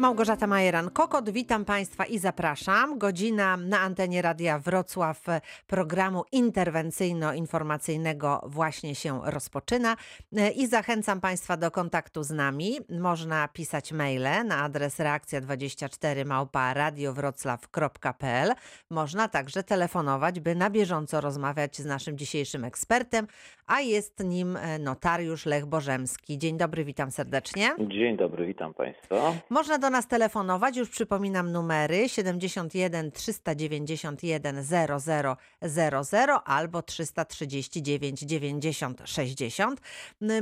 Małgorzata Majeran-Kokot, witam Państwa i zapraszam. Godzina na antenie Radia Wrocław programu interwencyjno-informacyjnego właśnie się rozpoczyna i zachęcam Państwa do kontaktu z nami. Można pisać maile na adres reakcja24 małpa radiowroclaw.pl. Można także telefonować, by na bieżąco rozmawiać z naszym dzisiejszym ekspertem, a jest nim notariusz Lech Bożemski. Dzień dobry, witam serdecznie. Dzień dobry, witam Państwa. Można do nas telefonować, już przypominam numery 71 391 0000 albo 339 90 60.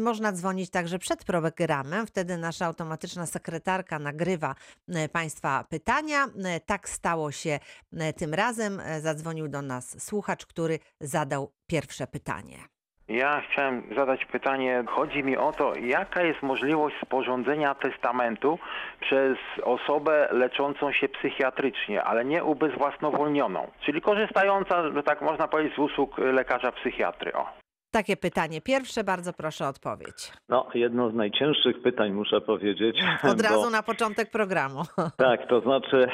Można dzwonić także przed programem, wtedy nasza automatyczna sekretarka nagrywa y, Państwa pytania. Y, Tak stało się tym razem. Zadzwonił do nas słuchacz, który zadał pierwsze pytanie. Ja chciałem zadać pytanie. Chodzi mi o to, jaka jest możliwość sporządzenia testamentu przez osobę leczącą się psychiatrycznie, ale nie ubezwłasnowolnioną, czyli korzystająca, że tak można powiedzieć, z usług lekarza psychiatry. O. Takie pytanie pierwsze, bardzo proszę o odpowiedź. No, jedno z najcięższych pytań muszę powiedzieć. Od bo- razu na początek programu. Tak, to znaczy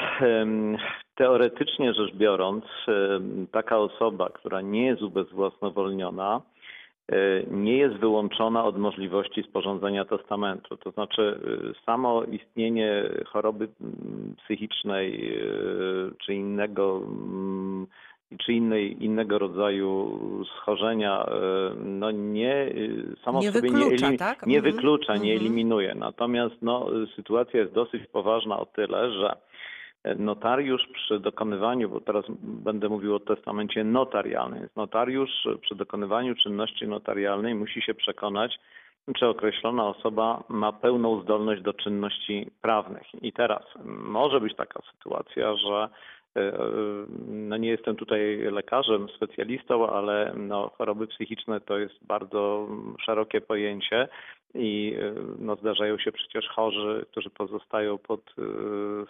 teoretycznie rzecz biorąc, taka osoba, która nie jest ubezwłasnowolniona, nie jest wyłączona od możliwości sporządzenia testamentu. To znaczy e, samo istnienie choroby mm, psychicznej e, czy innego mm, czy innej, innego rodzaju schorzenia, e, no nie samo Nie w sobie wyklucza, nie, tak? nie Mhm, wyklucza, nie mhm. eliminuje. Natomiast no, sytuacja jest dosyć poważna o tyle, że notariusz przy dokonywaniu, bo teraz będę mówił o testamencie notarialnym, więc notariusz przy dokonywaniu czynności notarialnej musi się przekonać, czy określona osoba ma pełną zdolność do czynności prawnych. I teraz może być taka sytuacja, że no nie jestem tutaj lekarzem, specjalistą, ale no, choroby psychiczne to jest bardzo szerokie pojęcie i e, no, zdarzają się przecież chorzy, którzy pozostają pod e,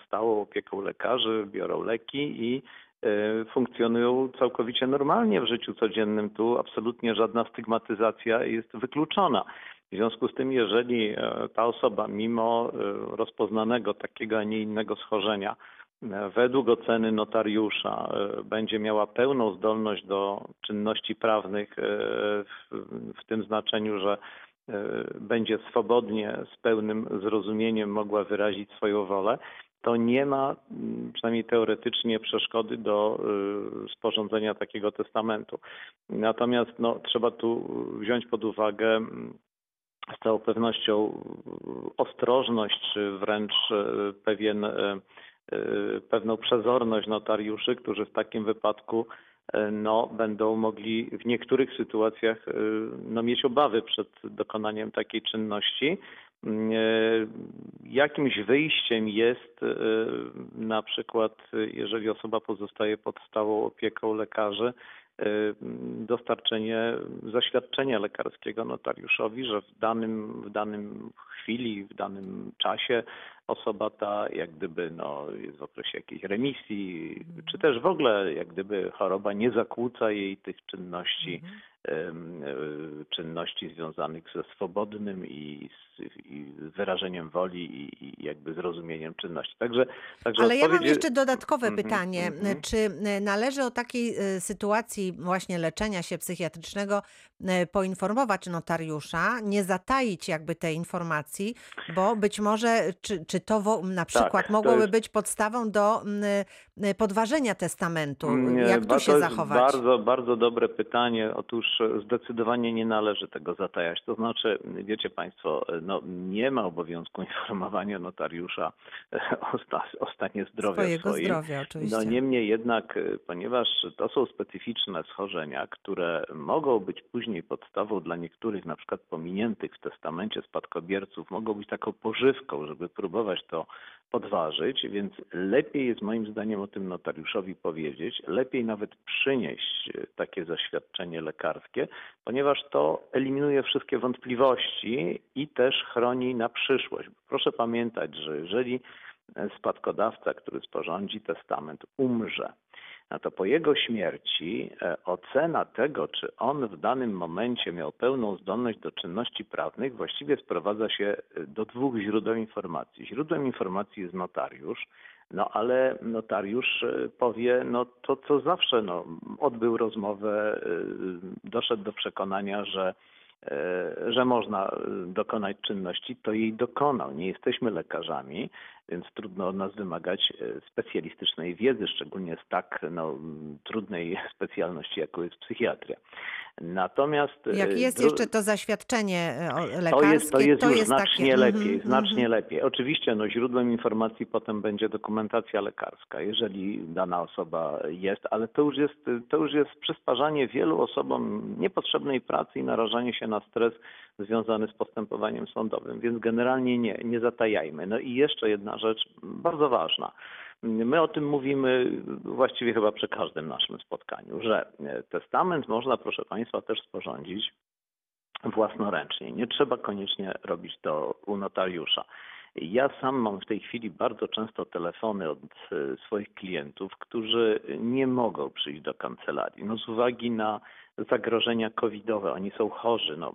stałą opieką lekarzy, biorą leki i e, funkcjonują całkowicie normalnie w życiu codziennym. Tu absolutnie żadna stygmatyzacja jest wykluczona. W związku z tym, jeżeli e, ta osoba mimo e, rozpoznanego takiego, a nie innego schorzenia, e, według oceny notariusza e, będzie miała pełną zdolność do czynności prawnych e, w, tym znaczeniu, że e, będzie swobodnie, z pełnym zrozumieniem mogła wyrazić swoją wolę, to nie ma, przynajmniej teoretycznie, przeszkody do sporządzenia takiego testamentu. Natomiast no, trzeba tu wziąć pod uwagę z całą pewnością ostrożność, czy wręcz pewien, pewną przezorność notariuszy, którzy w takim wypadku y, no, będą mogli w niektórych sytuacjach y, no, mieć obawy przed dokonaniem takiej czynności. Y, Jakimś wyjściem jest y, na przykład, y, jeżeli osoba pozostaje pod stałą opieką lekarzy, y, dostarczenie zaświadczenia lekarskiego notariuszowi, że w danym, w danym chwili, w danym czasie osoba ta jak gdyby no, jest w okresie jakiejś remisji, czy też w ogóle jak gdyby choroba nie zakłóca jej tych czynności, y, czynności związanych ze swobodnym i z, i wyrażeniem woli i, i jakby zrozumieniem czynności. Także, także Ale ja mam jeszcze dodatkowe Mhm, pytanie. mhm. Czy e, należy o takiej e, sytuacji właśnie leczenia się psychiatrycznego e, poinformować notariusza, nie zataić jakby tej informacji, bo być może, czy, czy to wo- na przykład Tak, mogłoby jest- być podstawą do m, e, podważenia testamentu? Nie, Jak tu się to zachować? Bardzo, bardzo dobre pytanie. Otóż e, zdecydowanie nie należy tego zatajać. To znaczy, wiecie Państwo, e, no, nie ma obowiązku informowania notariusza e, o, sta, o stanie zdrowia Swojego swoim. zdrowia oczywiście. No niemniej jednak, e, ponieważ to są specyficzne schorzenia, które mogą być później podstawą dla niektórych, na przykład pominiętych w testamencie spadkobierców, mogą być taką pożywką, żeby próbować to podważyć, więc lepiej jest moim zdaniem o tym notariuszowi powiedzieć, lepiej nawet przynieść e, takie zaświadczenie lekarskie, ponieważ to eliminuje wszystkie wątpliwości i też chroni na przyszłość. Proszę pamiętać, że jeżeli e, spadkodawca, który sporządzi testament, umrze, no to po jego śmierci e, ocena tego, czy on w danym momencie miał pełną zdolność do czynności prawnych, właściwie sprowadza się e, do dwóch źródeł informacji. Źródłem informacji jest notariusz, no ale notariusz e, powie, no to co zawsze, no, odbył rozmowę, doszedł do przekonania, że że można dokonać czynności, to jej dokonał. Nie jesteśmy lekarzami, więc trudno od nas wymagać e, specjalistycznej wiedzy, szczególnie z tak no, trudnej specjalności, jaką jest psychiatria. Natomiast... Jak e, jest jeszcze to zaświadczenie lekarskie, to jest, to jest, to już jest znacznie takie... lepiej, Mhm, znacznie mhm. lepiej. Oczywiście no, źródłem informacji potem będzie dokumentacja lekarska, jeżeli dana osoba jest, ale to już jest, to już jest przysparzanie wielu osobom niepotrzebnej pracy i narażanie się na stres związany z postępowaniem sądowym, więc generalnie nie, nie zatajajmy. No i jeszcze jedna rzecz bardzo ważna. My o tym mówimy właściwie chyba przy każdym naszym spotkaniu, że testament można, proszę Państwa, też sporządzić własnoręcznie. Nie trzeba koniecznie robić to u notariusza. Ja sam mam w tej chwili bardzo często telefony od e, swoich klientów, którzy nie mogą przyjść do kancelarii. No z uwagi na zagrożenia covidowe, oni są chorzy. No,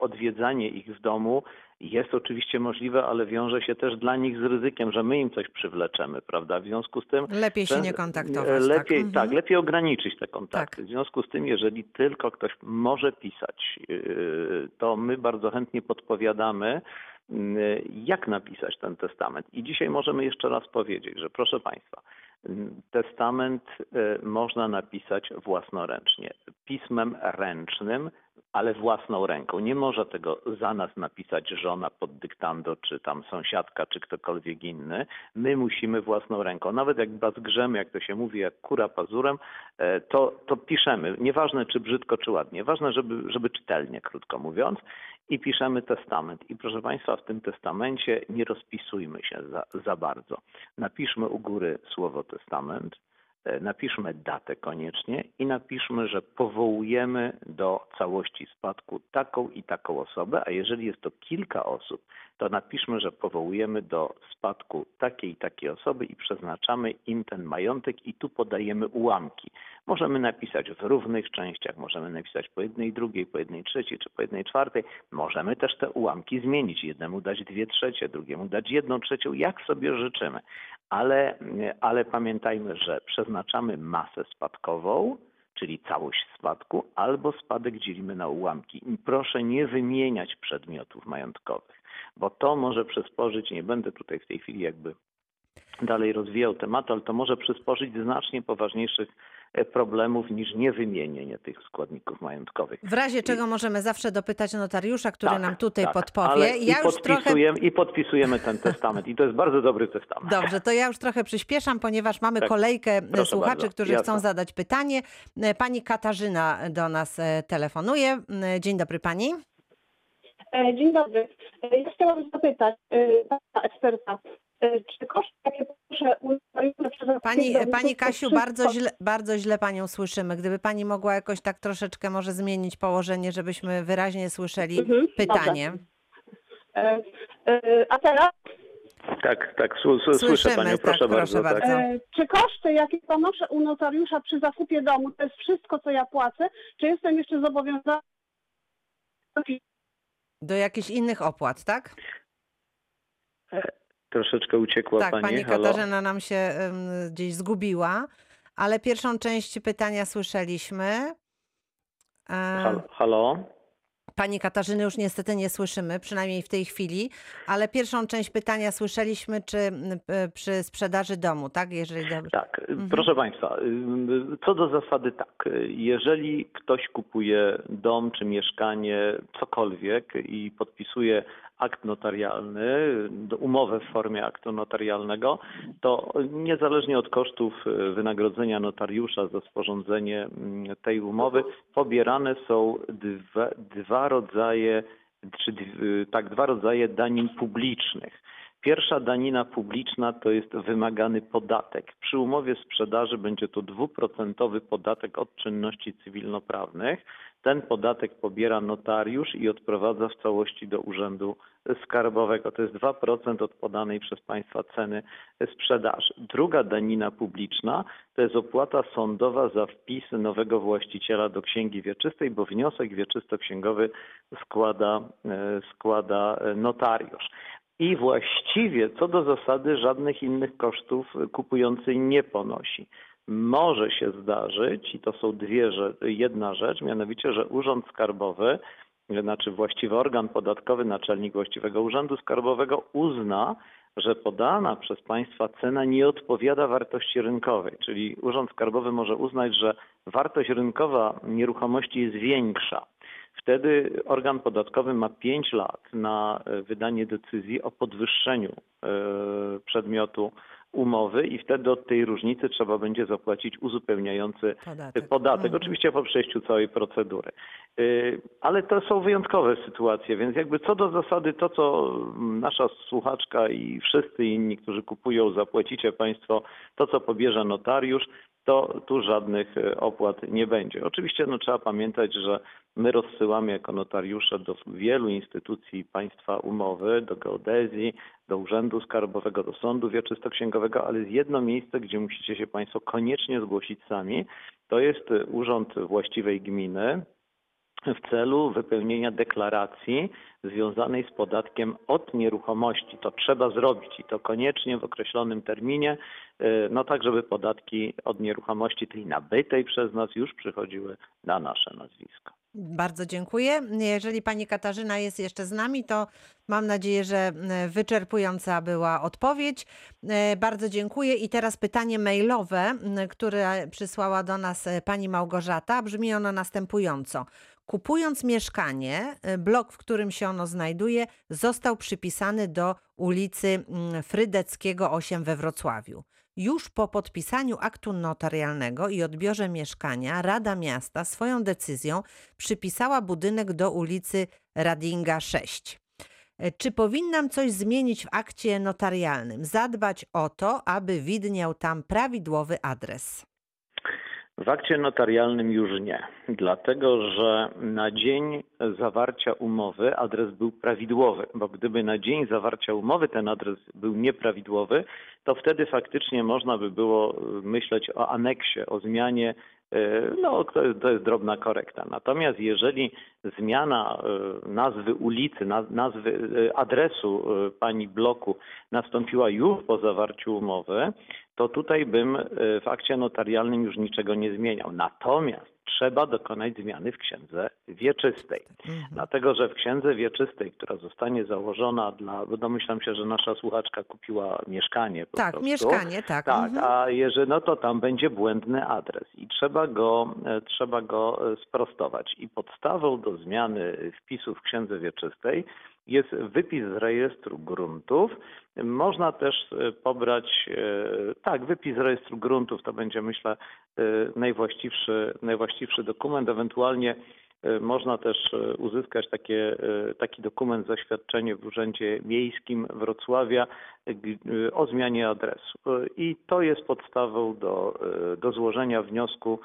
odwiedzanie ich w domu jest oczywiście możliwe, ale wiąże się też dla nich z ryzykiem, że my im coś przywleczemy, prawda? W związku z tym. Lepiej się nie kontaktować. Lepiej, tak. tak, Mhm. lepiej ograniczyć te kontakty. Tak. W związku z tym, jeżeli tylko ktoś może pisać, yy, to my bardzo chętnie podpowiadamy, yy, jak napisać ten testament. I dzisiaj możemy jeszcze raz powiedzieć, że proszę Państwa, testament yy, można napisać własnoręcznie, pismem ręcznym, ale własną ręką. Nie może tego za nas napisać żona pod dyktando, czy tam sąsiadka, czy ktokolwiek inny. My musimy własną ręką. Nawet jak bazgrzemy, jak to się mówi, jak kura pazurem, e, to, to piszemy. Nieważne czy brzydko, czy ładnie. Ważne, żeby, żeby czytelnie, krótko mówiąc. I piszemy testament. I proszę Państwa, w tym testamencie nie rozpisujmy się za, za bardzo. Napiszmy u góry słowo testament. E, Napiszmy datę koniecznie i napiszmy, że powołujemy do całości spadku taką i taką osobę, a jeżeli jest to kilka osób, to napiszmy, że powołujemy do spadku takiej i takiej osoby i przeznaczamy im ten majątek i tu podajemy ułamki. Możemy napisać w równych częściach, możemy napisać po jednej drugiej, po jednej trzeciej czy po jednej czwartej. Możemy też te ułamki zmienić. Jednemu dać dwie trzecie, drugiemu dać jedną trzecią, jak sobie życzymy. Ale, ale pamiętajmy, że przeznaczamy masę spadkową, czyli całość spadku, albo spadek dzielimy na ułamki. I proszę nie wymieniać przedmiotów majątkowych, bo to może przysporzyć, nie będę tutaj w tej chwili jakby dalej rozwijał tematu, ale to może przysporzyć znacznie poważniejszych e, problemów niż niewymienienie tych składników majątkowych. W razie czego możemy zawsze dopytać notariusza, który Tak, nam tutaj tak, podpowie. Ja i, już trochę podpisujemy, I podpisujemy ten testament i to jest bardzo dobry testament. Dobrze, to ja już trochę przyspieszam, ponieważ mamy Tak, kolejkę e, słuchaczy, bardzo, którzy jasne. chcą zadać pytanie. E, Pani Katarzyna do nas telefonuje. E, Dzień dobry pani. E, Dzień dobry. E, Ja chciałam zapytać e, pana eksperta, czy koszty, jakie proszę Pani, pani to Kasiu, bardzo źle, bardzo źle panią słyszymy. Gdyby pani mogła jakoś tak troszeczkę może zmienić położenie, żebyśmy wyraźnie słyszeli Mhm, pytanie. E, A teraz, Tak, tak, słyszę Słyszymy, Panią, tak, proszę proszę bardzo. Tak. bardzo. e, czy koszty, jakie ponoszę u notariusza przy zakupie domu, to jest wszystko, co ja płacę, czy jestem jeszcze zobowiązana? Do jakichś innych opłat, tak? Troszeczkę uciekła tak, Pani. pani Halo? Katarzyna nam się em, gdzieś zgubiła, ale pierwszą część pytania słyszeliśmy. E, Halo? Pani Katarzyny już niestety nie słyszymy, przynajmniej w tej chwili, ale pierwszą część pytania słyszeliśmy, czy m, p- przy sprzedaży domu, tak? Jeżeli dobrze. Tak, Mhm. proszę Państwa, y, co do zasady tak, jeżeli ktoś kupuje dom czy mieszkanie, cokolwiek i podpisuje akt notarialny, umowę w formie aktu notarialnego, to niezależnie od kosztów y, wynagrodzenia notariusza za sporządzenie mm, tej umowy, pobierane są dwa, dwa rodzaje, czy dw- tak, dwa rodzaje danin publicznych. Pierwsza danina publiczna to jest wymagany podatek. Przy umowie sprzedaży będzie to dwuprocentowy podatek od czynności cywilnoprawnych. Ten podatek pobiera notariusz i odprowadza w całości do Urzędu Skarbowego. To jest 2% od podanej przez państwa ceny sprzedaży. Druga danina publiczna to jest opłata sądowa za wpis nowego właściciela do księgi wieczystej, bo wniosek wieczysto-księgowy składa, e, składa notariusz. I właściwie co do zasady żadnych innych kosztów kupujący nie ponosi może się zdarzyć, i to są dwie rzeczy, jedna rzecz, mianowicie, że Urząd Skarbowy, znaczy właściwy organ podatkowy, naczelnik właściwego Urzędu Skarbowego uzna, że podana przez państwa cena nie odpowiada wartości rynkowej, czyli Urząd Skarbowy może uznać, że wartość rynkowa nieruchomości jest większa. Wtedy organ podatkowy ma 5 lat na wydanie decyzji o podwyższeniu e, przedmiotu umowy i wtedy od tej różnicy trzeba będzie zapłacić uzupełniający podatek. podatek. Mhm. Oczywiście po przejściu całej procedury. Y, ale to są wyjątkowe sytuacje, więc jakby co do zasady to, co nasza słuchaczka i wszyscy inni, którzy kupują, zapłacicie Państwo to, co pobierze notariusz, to tu żadnych e, opłat nie będzie. Oczywiście no, trzeba pamiętać, że my rozsyłamy jako notariusze do wielu instytucji państwa umowy, do geodezji, do Urzędu Skarbowego, do Sądu Wieczystoksięgowego, ale jest jedno miejsce, gdzie musicie się Państwo koniecznie zgłosić sami. To jest Urząd Właściwej Gminy, w celu wypełnienia deklaracji związanej z podatkiem od nieruchomości. To trzeba zrobić i to koniecznie w określonym terminie, y, no tak, żeby podatki od nieruchomości tej nabytej przez nas już przychodziły na nasze nazwisko. Bardzo dziękuję. Jeżeli pani Katarzyna jest jeszcze z nami, to mam nadzieję, że e, wyczerpująca była odpowiedź. E, bardzo dziękuję. I teraz pytanie mailowe, które przysłała do nas e, pani Małgorzata. Brzmi ono następująco. Kupując mieszkanie, blok, w którym się ono znajduje, został przypisany do ulicy Frydeckiego 8 we Wrocławiu. Już po podpisaniu aktu notarialnego i odbiorze mieszkania, Rada Miasta swoją decyzją przypisała budynek do ulicy Radinga 6. E, czy powinnam coś zmienić w akcie notarialnym, zadbać o to, aby widniał tam prawidłowy adres? W akcie notarialnym już nie, dlatego że na dzień zawarcia umowy adres był prawidłowy, bo gdyby na dzień zawarcia umowy ten adres był nieprawidłowy, to wtedy faktycznie można by było myśleć o aneksie, o zmianie no, to jest, to jest drobna korekta. Natomiast jeżeli zmiana e, nazwy ulicy, nazwy adresu pani bloku nastąpiła już po zawarciu umowy, to tutaj bym w akcie notarialnym już niczego nie zmieniał. Natomiast trzeba dokonać zmiany w księdze wieczystej. Mhm. Dlatego, że w księdze wieczystej, która zostanie założona dla, bo domyślam się, że nasza słuchaczka kupiła mieszkanie. tak, prostu. mieszkanie, tak. Tak, mhm. a jeżeli, no to tam będzie błędny adres i trzeba go, e, trzeba go e, sprostować. I podstawą do zmiany wpisu w księdze wieczystej jest wypis z rejestru gruntów. Można też e, pobrać, e, tak, wypis z rejestru gruntów to będzie myślę e, najwłaściwszy, najwłaściwszy dokument. Ewentualnie można też uzyskać takie, taki dokument, zaświadczenie w Urzędzie Miejskim Wrocławia o zmianie adresu. I to jest podstawą do, do złożenia wniosku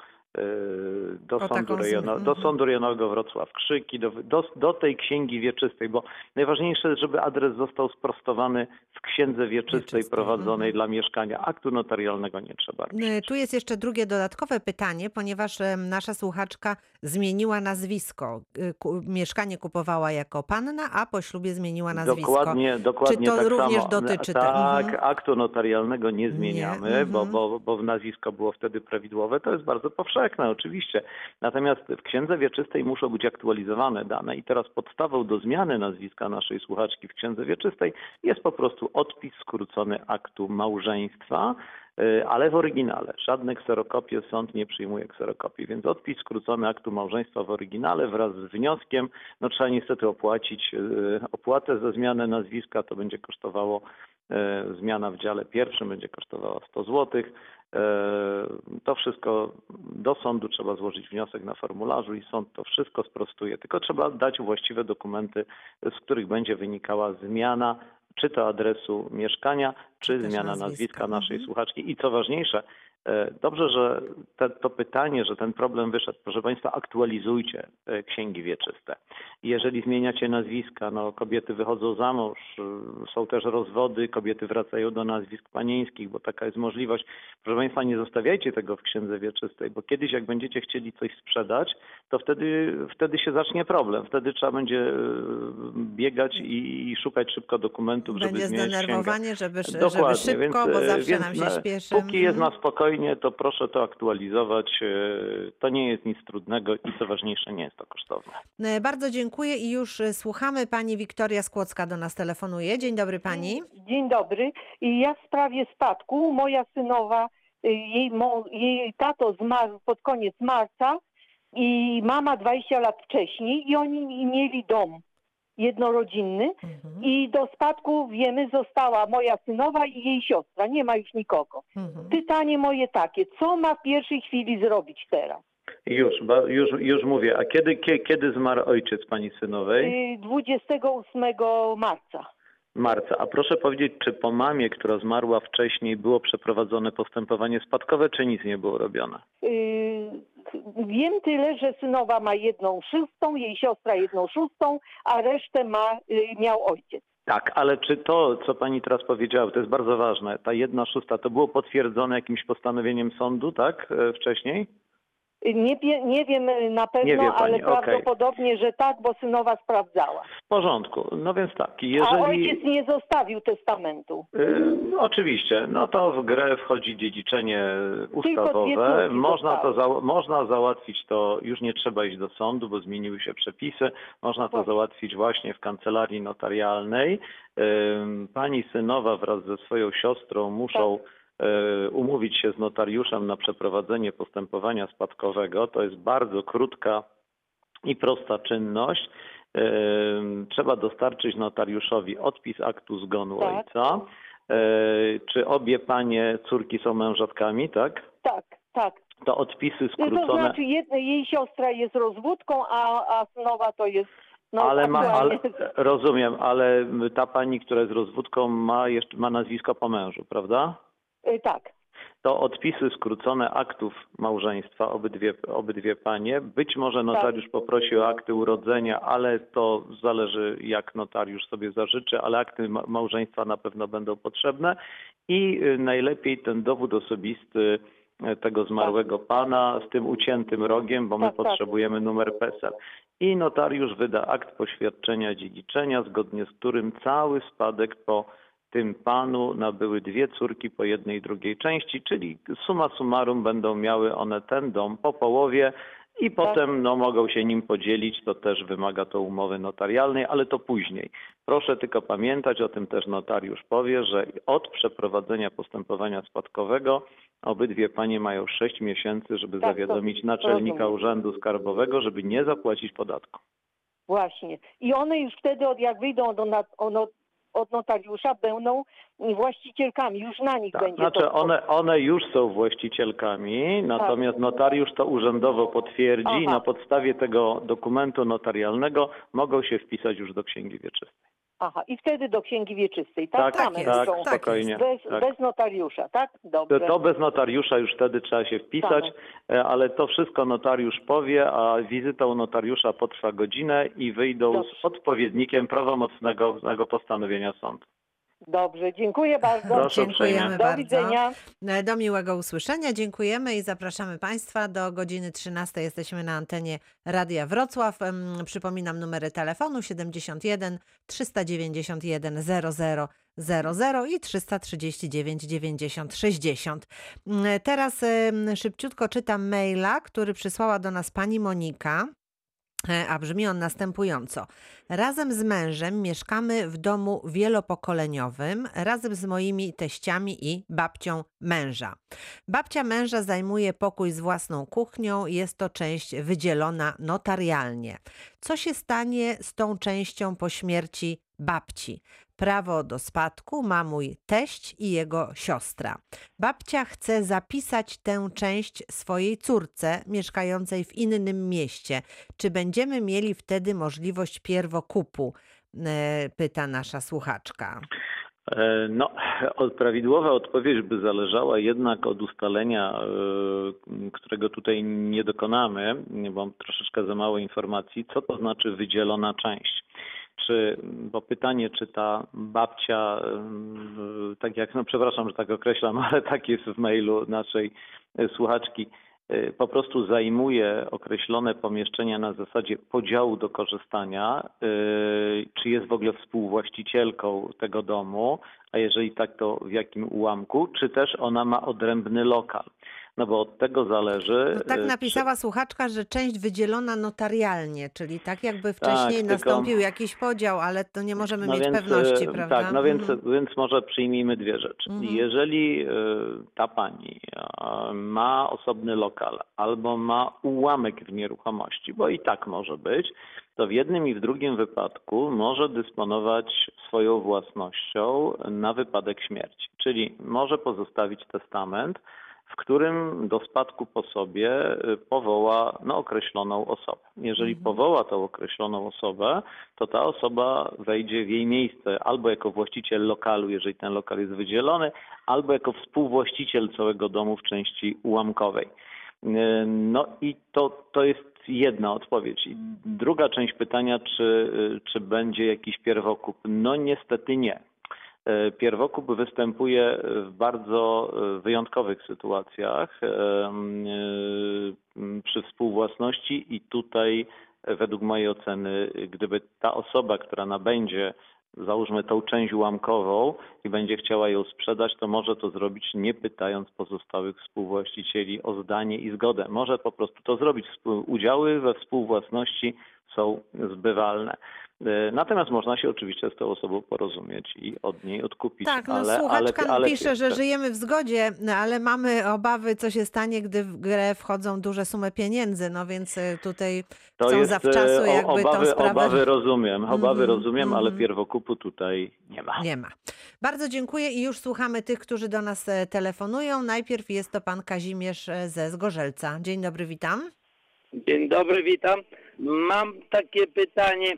do sądu, rejono, do sądu rejonowego Wrocław Krzyki, do, do, do, tej księgi wieczystej, bo najważniejsze jest, żeby adres został sprostowany w księdze wieczystej prowadzonej mhm. dla mieszkania. Aktu notarialnego nie trzeba. E, tu jest jeszcze drugie dodatkowe pytanie, ponieważ nasza słuchaczka zmieniła nazwisko. E, mieszkanie kupowała jako panna, a po ślubie zmieniła nazwisko. Dokładnie, dokładnie Czy to tak również samo. dotyczy Tak, mhm. aktu notarialnego nie zmieniamy, nie. Bo, mhm. bo, bo nazwisko było wtedy prawidłowe. To jest bardzo powszechne powszechne oczywiście. Natomiast w księdze wieczystej muszą być aktualizowane dane i teraz podstawą do zmiany nazwiska naszej słuchaczki w księdze wieczystej jest po prostu odpis skrócony aktu małżeństwa, y, ale w oryginale. Żadne kserokopie sąd nie przyjmuje kserokopii, więc odpis skrócony aktu małżeństwa w oryginale wraz z wnioskiem, no trzeba niestety opłacić y, opłatę za zmianę nazwiska, to będzie kosztowało zmiana w dziale pierwszym będzie kosztowała 100 złotych. E, to wszystko do sądu trzeba złożyć wniosek na formularzu i sąd to wszystko sprostuje. Tylko trzeba dać właściwe dokumenty, z których będzie wynikała zmiana czy to adresu mieszkania, czy też zmiana nazwiska. nazwiska naszej Mhm. słuchaczki. I co ważniejsze, e, dobrze, że te, to pytanie, że ten problem wyszedł, proszę Państwa, aktualizujcie e, księgi wieczyste. Jeżeli zmieniacie nazwiska, no kobiety wychodzą za mąż, y, są też rozwody, kobiety wracają do nazwisk panieńskich, bo taka jest możliwość. Proszę Państwa, nie zostawiajcie tego w księdze wieczystej, bo kiedyś jak będziecie chcieli coś sprzedać, to wtedy, wtedy się zacznie problem. Wtedy trzeba będzie biegać i, i szukać szybko dokumentów, żeby Będzie zmieniać księgę. zdenerwowanie, żeby, żeby Dokładnie, szybko, więc, bo e, zawsze więc nam się na- śpieszy. Póki jest Mhm. na spokojnie, to proszę to aktualizować. e, To nie jest nic trudnego i co ważniejsze, nie jest to kosztowne. E, Bardzo dziękuję i już e, słuchamy. Pani Wiktoria Skłocka do nas telefonuje. Dzień dobry pani. Dzień dobry. I ja w sprawie spadku, moja synowa, jej, jej tato zmarł pod koniec marca i mama 20 lat wcześniej i oni mieli dom jednorodzinny Mhm. i do spadku wiemy została moja synowa i jej siostra, nie ma już nikogo. Mhm. Pytanie moje takie, co ma w pierwszej chwili zrobić teraz? Już, już, już mówię. A kiedy, kie- kiedy zmarł ojciec pani synowej? Y, 28 marca. Marca. A proszę powiedzieć, czy po mamie, która zmarła wcześniej, było przeprowadzone postępowanie spadkowe, czy nic nie było robione? Yy, Wiem tyle, że synowa ma jedną szóstą, jej siostra jedną szóstą, a resztę ma, yy, miał ojciec. Tak, ale czy to, co pani teraz powiedziała, to jest bardzo ważne, ta jedna szósta, to było potwierdzone jakimś postanowieniem sądu, tak, e, wcześniej? Yy, Nie, wie, nie wiem yy, na pewno, pani, ale prawdopodobnie, że tak, bo synowa sprawdzała. W porządku. No więc tak, A jeżeli... ojciec nie zostawił testamentu. Y, Oczywiście, no to w grę wchodzi dziedziczenie ustawowe. Można to za, można załatwić to, już nie trzeba iść do sądu, bo zmieniły się przepisy. Można to załatwić właśnie w kancelarii notarialnej. Pani synowa wraz ze swoją siostrą muszą y, umówić się z notariuszem na przeprowadzenie postępowania spadkowego. To jest bardzo krótka i prosta czynność. Ym, Trzeba dostarczyć notariuszowi odpis aktu zgonu Tak. ojca. Yy, Czy obie panie córki są mężatkami, tak? Tak, tak. To odpisy To skrócone. znaczy jedna, jej siostra jest rozwódką, a, a to jest... No, ale ma, ale, rozumiem, ale ta pani, która jest rozwódką, ma jeszcze ma nazwisko po mężu, prawda? Yy, Tak. To odpisy skrócone aktów małżeństwa, obydwie, obydwie panie. Być może notariusz poprosi o akty urodzenia, ale to zależy jak notariusz sobie zażyczy, ale akty ma- małżeństwa na pewno będą potrzebne i y, najlepiej ten dowód osobisty y, tego zmarłego pana z tym uciętym rogiem, bo my Tak, tak. potrzebujemy numer PESEL. I notariusz wyda akt poświadczenia dziedziczenia, zgodnie z którym cały spadek po tym panu nabyły dwie córki po jednej drugiej części, czyli summa summarum będą miały one ten dom po połowie i potem no, mogą się nim podzielić. To też wymaga to umowy notarialnej, ale to później. Proszę tylko pamiętać, o tym też notariusz powie, że od przeprowadzenia postępowania spadkowego obydwie panie mają sześć miesięcy, żeby Tak, to zawiadomić naczelnika rozumiem. Urzędu Skarbowego, żeby nie zapłacić podatku. Właśnie. I one już wtedy, od, jak wyjdą do, nat- ono- od notariusza, będą właścicielkami. Już na nich Tak, będzie znaczy to. one, one już są właścicielkami, natomiast notariusz to urzędowo potwierdzi i Aha. na podstawie tego dokumentu notarialnego mogą się wpisać już do księgi wieczystej. Aha, i wtedy do księgi wieczystej, Tak, tak? tak, jest, muszą. tak spokojnie. Bez, tak. bez notariusza, tak? To, Dobrze. to bez notariusza już wtedy trzeba się wpisać, e, ale to wszystko notariusz powie, a wizyta u notariusza potrwa godzinę i wyjdą Dobrze. z odpowiednikiem prawomocnego postanowienia sądu. Dobrze, dziękuję bardzo. Proszę Dziękujemy uprzejmie. Do bardzo. widzenia. E, Do miłego usłyszenia. Dziękujemy i zapraszamy Państwa do godziny 13. Jesteśmy na antenie Radia Wrocław. Przypominam numery telefonu 71 391 00 00 i 339 90 60. Mm, Teraz szybciutko czytam maila, który przysłała do nas pani Monika. A brzmi on następująco. Razem z mężem mieszkamy w domu wielopokoleniowym, razem z moimi teściami i babcią męża. Babcia męża zajmuje pokój z własną kuchnią, jest to część wydzielona notarialnie. Co się stanie z tą częścią po śmierci babci? Prawo do spadku ma mój teść i jego siostra. Babcia chce zapisać tę część swojej córce mieszkającej w innym mieście. Czy będziemy mieli wtedy możliwość pierwokupu? E, Pyta nasza słuchaczka. E, No, prawidłowa odpowiedź by zależała jednak od ustalenia, e, którego tutaj nie dokonamy, bo mam troszeczkę za mało informacji, co to znaczy wydzielona część. Czy, bo pytanie, czy ta babcia, e, tak jak, no przepraszam, że tak określam, ale tak jest w mailu naszej słuchaczki, po prostu zajmuje określone pomieszczenia na zasadzie podziału do korzystania, e, czy jest w ogóle współwłaścicielką tego domu, a jeżeli tak, to w jakim ułamku, czy też ona ma odrębny lokal. No bo od tego zależy. No tak e, napisała słuchaczka, że część wydzielona notarialnie, czyli tak jakby wcześniej tylko- nastąpił jakiś podział, ale to nie możemy No mieć więc, pewności, e, prawda? Tak, no więc, Mhm. więc może przyjmijmy dwie rzeczy. Mhm. Jeżeli e, ta pani ma osobny lokal albo ma ułamek w nieruchomości, bo i tak może być, to w jednym i w drugim wypadku może dysponować swoją własnością na wypadek śmierci. Czyli może pozostawić testament, w którym do spadku po sobie y, powoła no, określoną osobę. Jeżeli Mhm. powoła tą określoną osobę, to ta osoba wejdzie w jej miejsce albo jako właściciel lokalu, jeżeli ten lokal jest wydzielony, albo jako współwłaściciel całego domu w części ułamkowej. Y, No i to, to jest jedna odpowiedź. I Druga część pytania, czy, y, czy będzie jakiś pierwokup? No niestety nie. E, Pierwokup występuje w bardzo e, wyjątkowych sytuacjach e, przy współwłasności i tutaj według mojej oceny, gdyby ta osoba, która nabędzie załóżmy tą część ułamkową i będzie chciała ją sprzedać, to może to zrobić nie pytając pozostałych współwłaścicieli o zdanie i zgodę. Może po prostu to zrobić. Udziały we współwłasności są zbywalne. E, Natomiast można się oczywiście z tą osobą porozumieć i od niej odkupić. Tak, no ale, słuchaczka ale, ale, pisze, że żyjemy w zgodzie, no, ale mamy obawy, co się stanie, gdy w grę wchodzą duże sumy pieniędzy, no więc y, tutaj To chcą jest, zawczasu e, o- jakby tą obawy, sprawę... obawy rozumiem, obawy Mhm, rozumiem, ale mhm. pierwokupu tutaj nie ma. Nie ma. Bardzo dziękuję i już słuchamy tych, którzy do nas e, telefonują. Najpierw jest to pan Kazimierz e, ze Zgorzelca. Dzień dobry, witam. Dzień dobry, witam. Mam takie pytanie.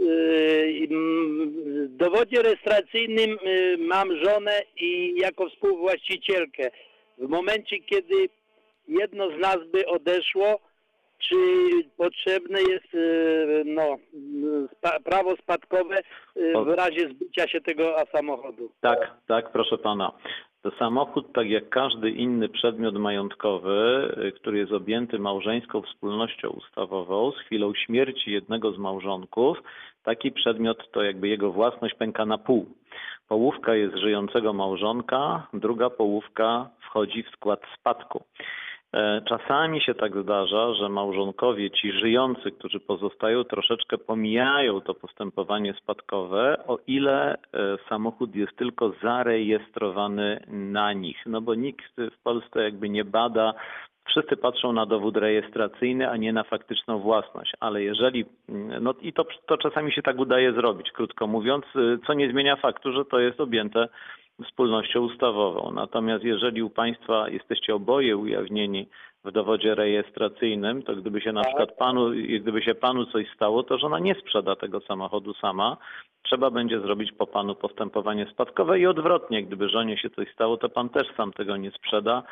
Yy, mm, W dowodzie rejestracyjnym yy, mam żonę i jako współwłaścicielkę. W momencie, kiedy jedno z nas by odeszło, czy potrzebne jest yy, no, spa- prawo spadkowe w razie zbycia się tego samochodu? Tak, tak, proszę pana. To samochód, tak jak każdy inny przedmiot majątkowy, y, który jest objęty małżeńską wspólnością ustawową, z chwilą śmierci jednego z małżonków, taki przedmiot to jakby jego własność pęka na pół. Połówka jest żyjącego małżonka, druga połówka wchodzi w skład spadku. E, Czasami się tak zdarza, że małżonkowie, ci żyjący, którzy pozostają, troszeczkę pomijają to postępowanie spadkowe, o ile e, samochód jest tylko zarejestrowany na nich. No bo nikt w Polsce jakby nie bada, wszyscy patrzą na dowód rejestracyjny, a nie na faktyczną własność. Ale jeżeli, no i to, to czasami się tak udaje zrobić, krótko mówiąc, y, co nie zmienia faktu, że to jest objęte wspólnością ustawową. Natomiast jeżeli u Państwa jesteście oboje ujawnieni w dowodzie rejestracyjnym, to gdyby się na Tak. przykład panu, gdyby się panu coś stało, to żona nie sprzeda tego samochodu sama. Trzeba będzie zrobić po panu postępowanie spadkowe i odwrotnie, gdyby żonie się coś stało, to pan też sam tego nie sprzeda,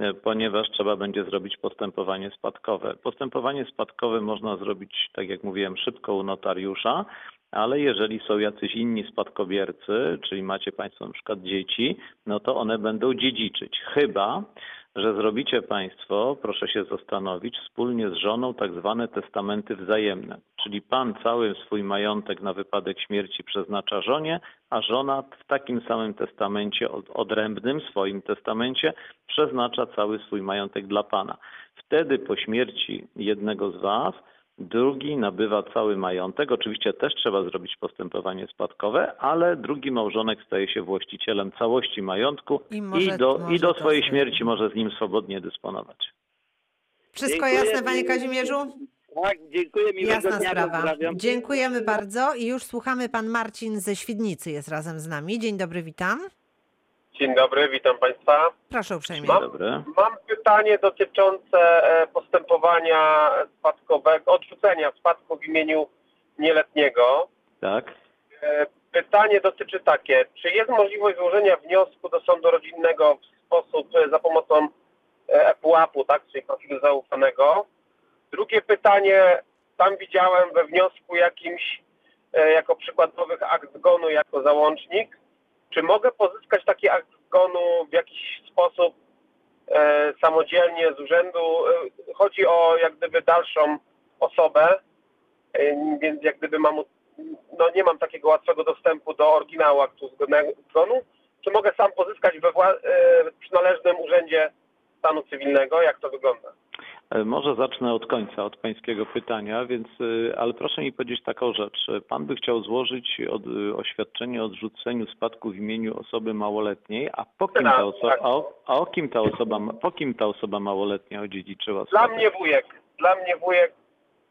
e, ponieważ trzeba będzie zrobić postępowanie spadkowe. Postępowanie spadkowe można zrobić, tak jak mówiłem, szybko u notariusza, ale jeżeli są jacyś inni spadkobiercy, czyli macie Państwo na przykład dzieci, no to one będą dziedziczyć. Chyba, że zrobicie Państwo, proszę się zastanowić, wspólnie z żoną tak zwane testamenty wzajemne. Czyli Pan cały swój majątek na wypadek śmierci przeznacza żonie, a żona w takim samym testamencie, od- odrębnym swoim testamencie, przeznacza cały swój majątek dla Pana. Wtedy po śmierci jednego z Was drugi nabywa cały majątek. Oczywiście też trzeba zrobić postępowanie spadkowe, ale drugi małżonek staje się właścicielem całości majątku I i, może- do, może i do swojej śmierci może z nim swobodnie dysponować. Wszystko Dziękuję. jasne, panie Kazimierzu? Tak, dziękuję, miłego Jasna dnia, sprawa. pozdrawiam. Dziękujemy bardzo i już słuchamy. Pan Marcin ze Świdnicy jest razem z nami. Dzień dobry, witam. Dzień dobry, witam Państwa. Proszę uprzejmie. Mam-. Mam pytanie dotyczące e, postępowania spadkowego, odrzucenia spadku w imieniu nieletniego. Tak. E, Pytanie dotyczy takie, czy jest możliwość złożenia wniosku do sądu rodzinnego w sposób e, za pomocą ePUAP-u, tak, czyli profilu zaufanego? Drugie pytanie, tam widziałem we wniosku jakimś jako przykładowych akt zgonu jako załącznik. Czy mogę pozyskać taki akt zgonu w jakiś sposób e, samodzielnie z urzędu? E, chodzi o jak gdyby dalszą osobę, e, więc jak gdyby mam, no nie mam takiego łatwego dostępu do oryginału aktu zgonu. Czy mogę sam pozyskać we wła- e, w przynależnym urzędzie stanu cywilnego? Jak to wygląda? E, Może zacznę od końca, od pańskiego pytania, więc, e, ale proszę mi powiedzieć taką rzecz. Pan by chciał złożyć od, e, oświadczenie o odrzuceniu spadku w imieniu osoby małoletniej, a po kim ta Tak, osoba, tak. a, o- a o kim ta osoba, po kim ta osoba małoletnia odziedziczyła Dla spadek? mnie wujek. Dla mnie wujek.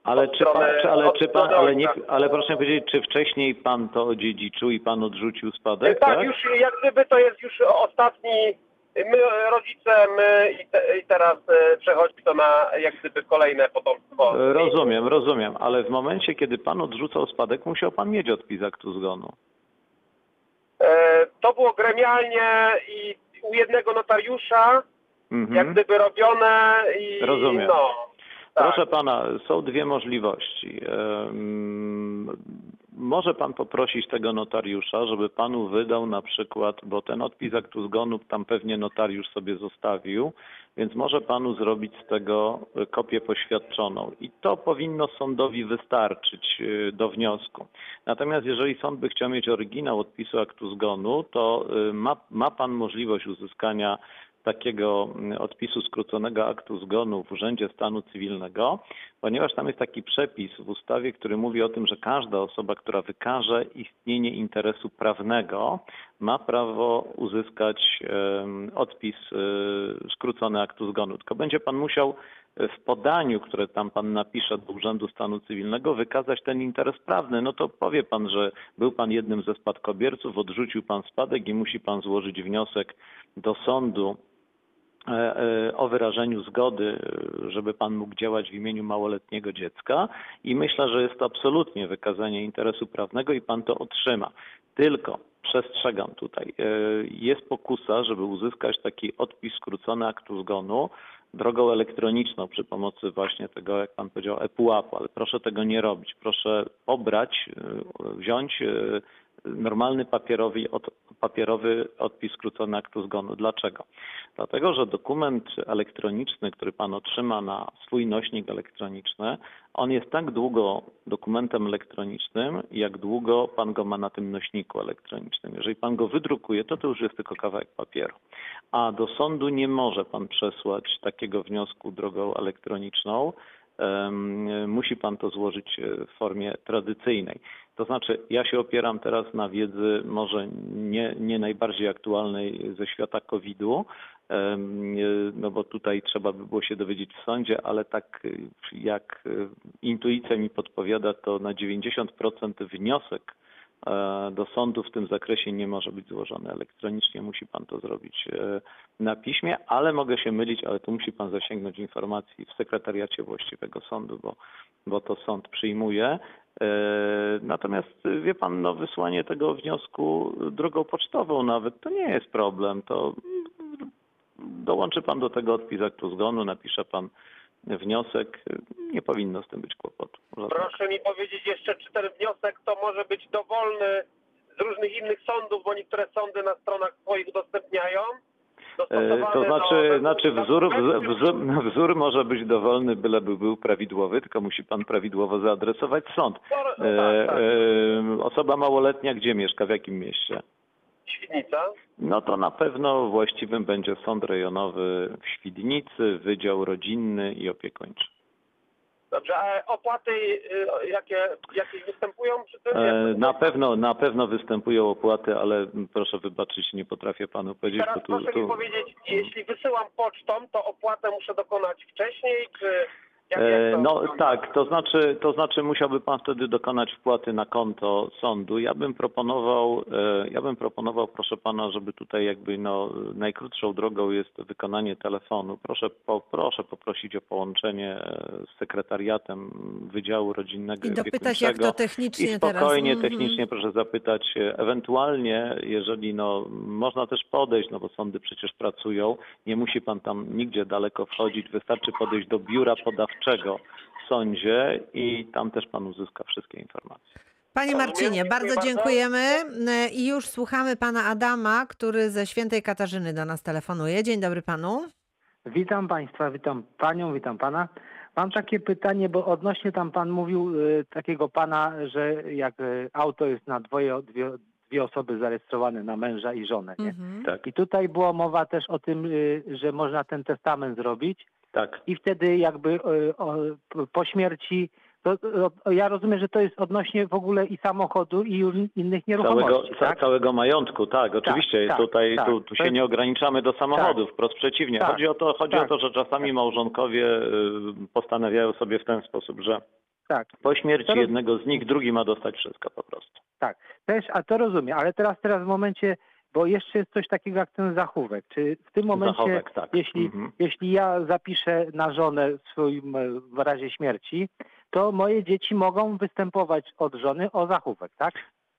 Ale czy pan, czy, ale czy pan, ale nie, ale proszę mi powiedzieć, czy wcześniej pan to odziedziczył i pan odrzucił spadek, tak, już jak gdyby to jest już ostatni, my rodzice, my i, te, i teraz e, przechodzi to na jak gdyby kolejne potomstwo. E, Rozumiem, rozumiem, ale w momencie, kiedy pan odrzucał spadek, musiał pan mieć odpis aktu zgonu. E, to było gremialnie i u jednego notariusza, Mhm. jak gdyby robione i Rozumiem. no. Tak. Proszę pana, są dwie możliwości. Może pan poprosić tego notariusza, żeby panu wydał na przykład, bo ten odpis aktu zgonu tam pewnie notariusz sobie zostawił, więc może panu zrobić z tego kopię poświadczoną. I to powinno sądowi wystarczyć e, do wniosku. Natomiast jeżeli sąd by chciał mieć oryginał odpisu aktu zgonu, to e, ma, ma pan możliwość uzyskania takiego mm, odpisu skróconego aktu zgonu w Urzędzie Stanu Cywilnego, ponieważ tam jest taki przepis w ustawie, który mówi o tym, że każda osoba, która wykaże istnienie interesu prawnego, ma prawo uzyskać odpis e, skrócony aktu zgonu. Tylko będzie pan musiał w podaniu, które tam pan napisze do Urzędu Stanu Cywilnego, wykazać ten interes prawny. No to powie pan, że był pan jednym ze spadkobierców, odrzucił pan spadek i musi pan złożyć wniosek do sądu e, e, o wyrażeniu zgody, e, żeby pan mógł działać w imieniu małoletniego dziecka i myślę, że jest to absolutnie wykazanie interesu prawnego i pan to otrzyma. Tylko przestrzegam tutaj, e, jest pokusa, żeby uzyskać taki odpis skrócony aktu zgonu drogą elektroniczną przy pomocy właśnie tego, jak pan powiedział, ePUAP-u, ale proszę tego nie robić. Proszę pobrać, e, wziąć e, normalny papierowy, od, papierowy odpis skrócony aktu zgonu. Dlaczego? Dlatego, że dokument elektroniczny, który pan otrzyma na swój nośnik elektroniczny, on jest tak długo dokumentem elektronicznym, jak długo pan go ma na tym nośniku elektronicznym. Jeżeli pan go wydrukuje, to to już jest tylko kawałek papieru. A do sądu nie może pan przesłać takiego wniosku drogą elektroniczną. Musi pan to złożyć e, w formie tradycyjnej. To znaczy, ja się opieram teraz na wiedzy może nie, nie najbardziej aktualnej ze świata COVID-u, e, no bo tutaj trzeba by było się dowiedzieć w sądzie, ale tak e, jak intuicja mi podpowiada, to na 90% wniosek do sądu w tym zakresie nie może być złożony elektronicznie, musi pan to zrobić e, na piśmie, ale mogę się mylić, ale tu musi pan zasięgnąć informacji w sekretariacie właściwego sądu, bo, bo to sąd przyjmuje. E, Natomiast wie pan, no, wysłanie tego wniosku drogą pocztową nawet to nie jest problem. To mm, dołączy pan do tego odpis aktu zgonu, napisze pan wniosek. Nie powinno z tym być kłopotu. żadnego. Proszę mi powiedzieć jeszcze, czy ten wniosek to może być dowolny z różnych innych sądów, bo niektóre sądy na stronach swoich udostępniają. E, To do- znaczy, znaczy wzór, wzór, wzór może być dowolny, byleby był prawidłowy, tylko musi pan prawidłowo zaadresować sąd. No, tak, tak. e, Osoba małoletnia gdzie mieszka, w jakim mieście? Świdnica. No to na pewno właściwym będzie sąd rejonowy w Świdnicy, Wydział Rodzinny i Opiekuńczy. Dobrze, a opłaty y, jakie, jakieś występują przy tym? E, Na pewno, na pewno występują opłaty, ale proszę wybaczyć, nie potrafię panu powiedzieć, Teraz tu, proszę mi tu powiedzieć, jeśli wysyłam pocztą, to opłatę muszę dokonać wcześniej, czy to No tak, to znaczy, to znaczy musiałby pan wtedy dokonać wpłaty na konto sądu. Ja bym proponował, e, ja bym proponował, proszę pana, żeby tutaj jakby no najkrótszą drogą jest wykonanie telefonu. Proszę, po, proszę poprosić o połączenie e, z sekretariatem Wydziału Rodzinnego I dopytać, jak to technicznie I teraz. spokojnie, Mhm. technicznie proszę zapytać, e, ewentualnie, jeżeli no, można też podejść, no bo sądy przecież pracują, nie musi pan tam nigdzie daleko wchodzić, wystarczy podejść do biura podawczego w sądzie i tam też pan uzyska wszystkie informacje. Panie Marcinie, bardzo dziękujemy i już słuchamy pana Adama, który ze Świętej Katarzyny do nas telefonuje. Dzień dobry panu. Witam Państwa, witam Panią, witam Pana. Mam takie pytanie, bo odnośnie tam Pan mówił y, takiego Pana, że jak y, auto jest na dwoje, dwie, dwie osoby zarejestrowane na męża i żonę, nie? Mhm. Tak, I tutaj była mowa też o tym, y, że można ten testament zrobić tak. i wtedy jakby o, p- po śmierci, ja rozumiem, że to jest odnośnie w ogóle i samochodu i innych Całego, nieruchomości, ca, tak? całego majątku, tak, oczywiście. tak, tutaj tak. tu, tu się nie ograniczamy do samochodów, wprost przeciwnie. Tak, Chodzi o to, chodzi tak. o to, że czasami małżonkowie y, postanawiają sobie w ten sposób, że Tak. po śmierci jednego z nich drugi ma dostać wszystko po prostu. Tak, też, a to rozumiem, ale teraz, teraz w momencie, bo jeszcze jest coś takiego jak ten zachówek. Czy w tym momencie, Zachowek, tak. jeśli, Mhm. jeśli ja zapiszę na żonę w swoim e, w razie śmierci, to moje dzieci mogą występować od żony o zachówek, tak?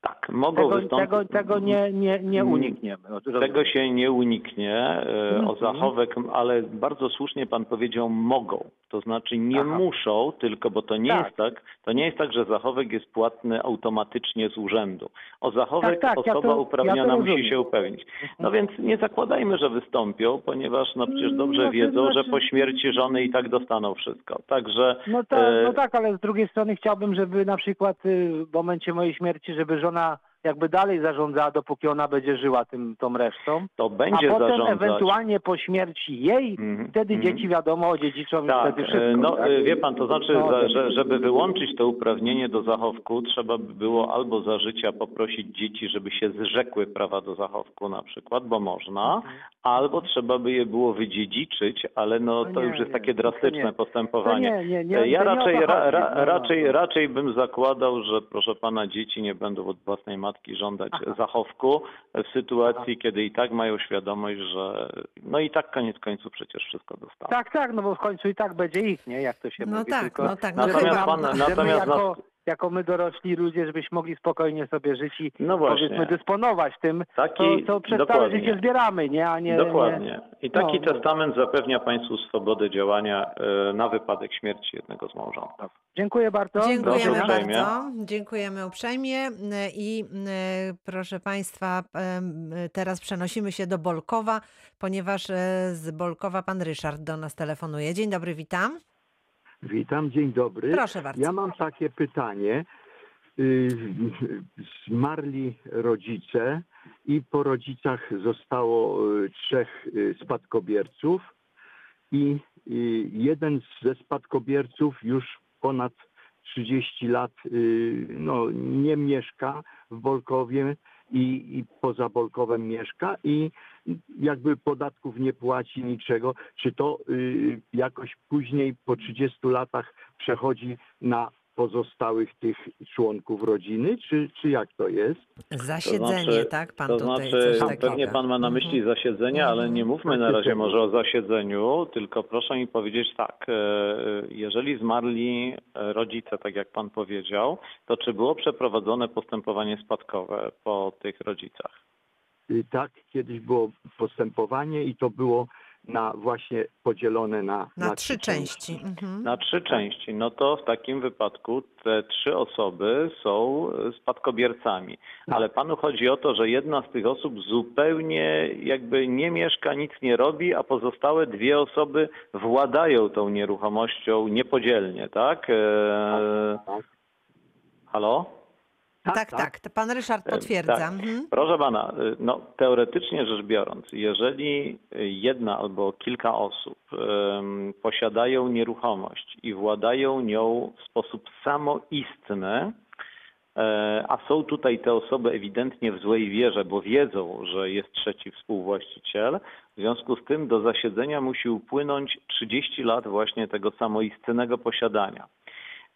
Tak, mogą Tego, wystąpić. tego, tego nie, nie, nie Mm. unikniemy. Tego się nie uniknie, e, o Mhm. zachowek, ale bardzo słusznie pan powiedział mogą. To znaczy nie Aha. muszą, tylko bo to nie Tak. jest tak, to nie jest tak, że zachowek jest płatny automatycznie z urzędu. O zachowek Tak, tak, ja osoba to- ja uprawniona to musi się upewnić. No więc nie zakładajmy, że wystąpią, ponieważ no przecież dobrze No, to wiedzą, że znaczy- po śmierci żony i tak dostaną wszystko. Także No, tak, e, no tak, ale z drugiej strony chciałbym, żeby na przykład y, w momencie mojej śmierci, żeby żona persona jakby dalej zarządzała, dopóki ona będzie żyła tym, tą resztą. to A będzie potem zarządzać. ewentualnie po śmierci jej, Mhm, wtedy mhm. dzieci wiadomo odziedziczą i Tak, wtedy wszystko. e, no tak? wie pan, to znaczy, No, to- że, żeby wyłączyć to uprawnienie do zachowku, trzeba by było albo za życia poprosić dzieci, żeby się zrzekły prawa do zachowku na przykład, bo można, Mhm. albo trzeba by je było wydziedziczyć, ale no No to nie, już jest nie, takie to drastyczne nie. postępowanie. To nie, nie, nie, E, ja raczej, ra, ra, No, no, raczej, no. raczej bym zakładał, że proszę pana, dzieci nie będą od własnej matki żądać Aha. zachowku w sytuacji, kiedy i tak mają świadomość, że no i tak koniec końców przecież wszystko dostaną. Tak, tak, no bo w końcu i tak będzie ich, nie? Jak to się No mówi. tak, tylko, no tak, no Natomiast chyba. pan- natomiast jako, nas- jako my dorośli ludzie, żebyśmy mogli spokojnie sobie żyć i No powiedzmy dysponować tym, Taki, co, co przez całe dokładnie. życie zbieramy, nie? A nie, Dokładnie. I taki No, no. testament zapewnia Państwu swobodę działania e, na wypadek śmierci jednego z małżonków. nie. Dziękuję bardzo. Dziękujemy Proszę uprzejmie. bardzo. Dziękujemy uprzejmie e, i e, proszę Państwa, teraz przenosimy się do Bolkowa, ponieważ z Bolkowa pan Ryszard do nas telefonuje. Dzień dobry, witam. Witam, dzień dobry. Proszę bardzo. Ja mam takie pytanie. Y, Zmarli rodzice i po rodzicach zostało y, trzech y, spadkobierców i jeden ze spadkobierców już ponad 30 lat no, nie mieszka w Bolkowie i, i poza Bolkowem mieszka i jakby podatków nie płaci niczego. Czy to y, jakoś później po 30 latach przechodzi na pozostałych tych członków rodziny, czy, czy jak to jest? Zasiedzenie, znaczy- tak? Pan to tutaj znaczy, coś takiego. pewnie Pan ma na myśli Mhm. zasiedzenie, ale nie mówmy na razie może o zasiedzeniu, tylko proszę mi powiedzieć tak, e, jeżeli zmarli e, rodzice, tak jak Pan powiedział, to czy było przeprowadzone postępowanie spadkowe po tych rodzicach? Y, Tak, kiedyś było postępowanie i to było na właśnie podzielone na, Na trzy części. Mhm. Na trzy części. No to w takim wypadku te trzy osoby są spadkobiercami. Ale panu chodzi o to, że jedna z tych osób zupełnie jakby nie mieszka, nic nie robi, a pozostałe dwie osoby władają tą nieruchomością niepodzielnie, tak? E... Halo? Tak, tak, to pan Ryszard potwierdza. Tak. Mhm. Proszę pana, y, no, teoretycznie rzecz biorąc, jeżeli jedna albo kilka osób em, posiadają nieruchomość i władają nią w sposób samoistny, E, A są tutaj te osoby ewidentnie w złej wierze, bo wiedzą, że jest trzeci współwłaściciel. W związku z tym do zasiedzenia musi upłynąć 30 lat właśnie tego samoistnego posiadania.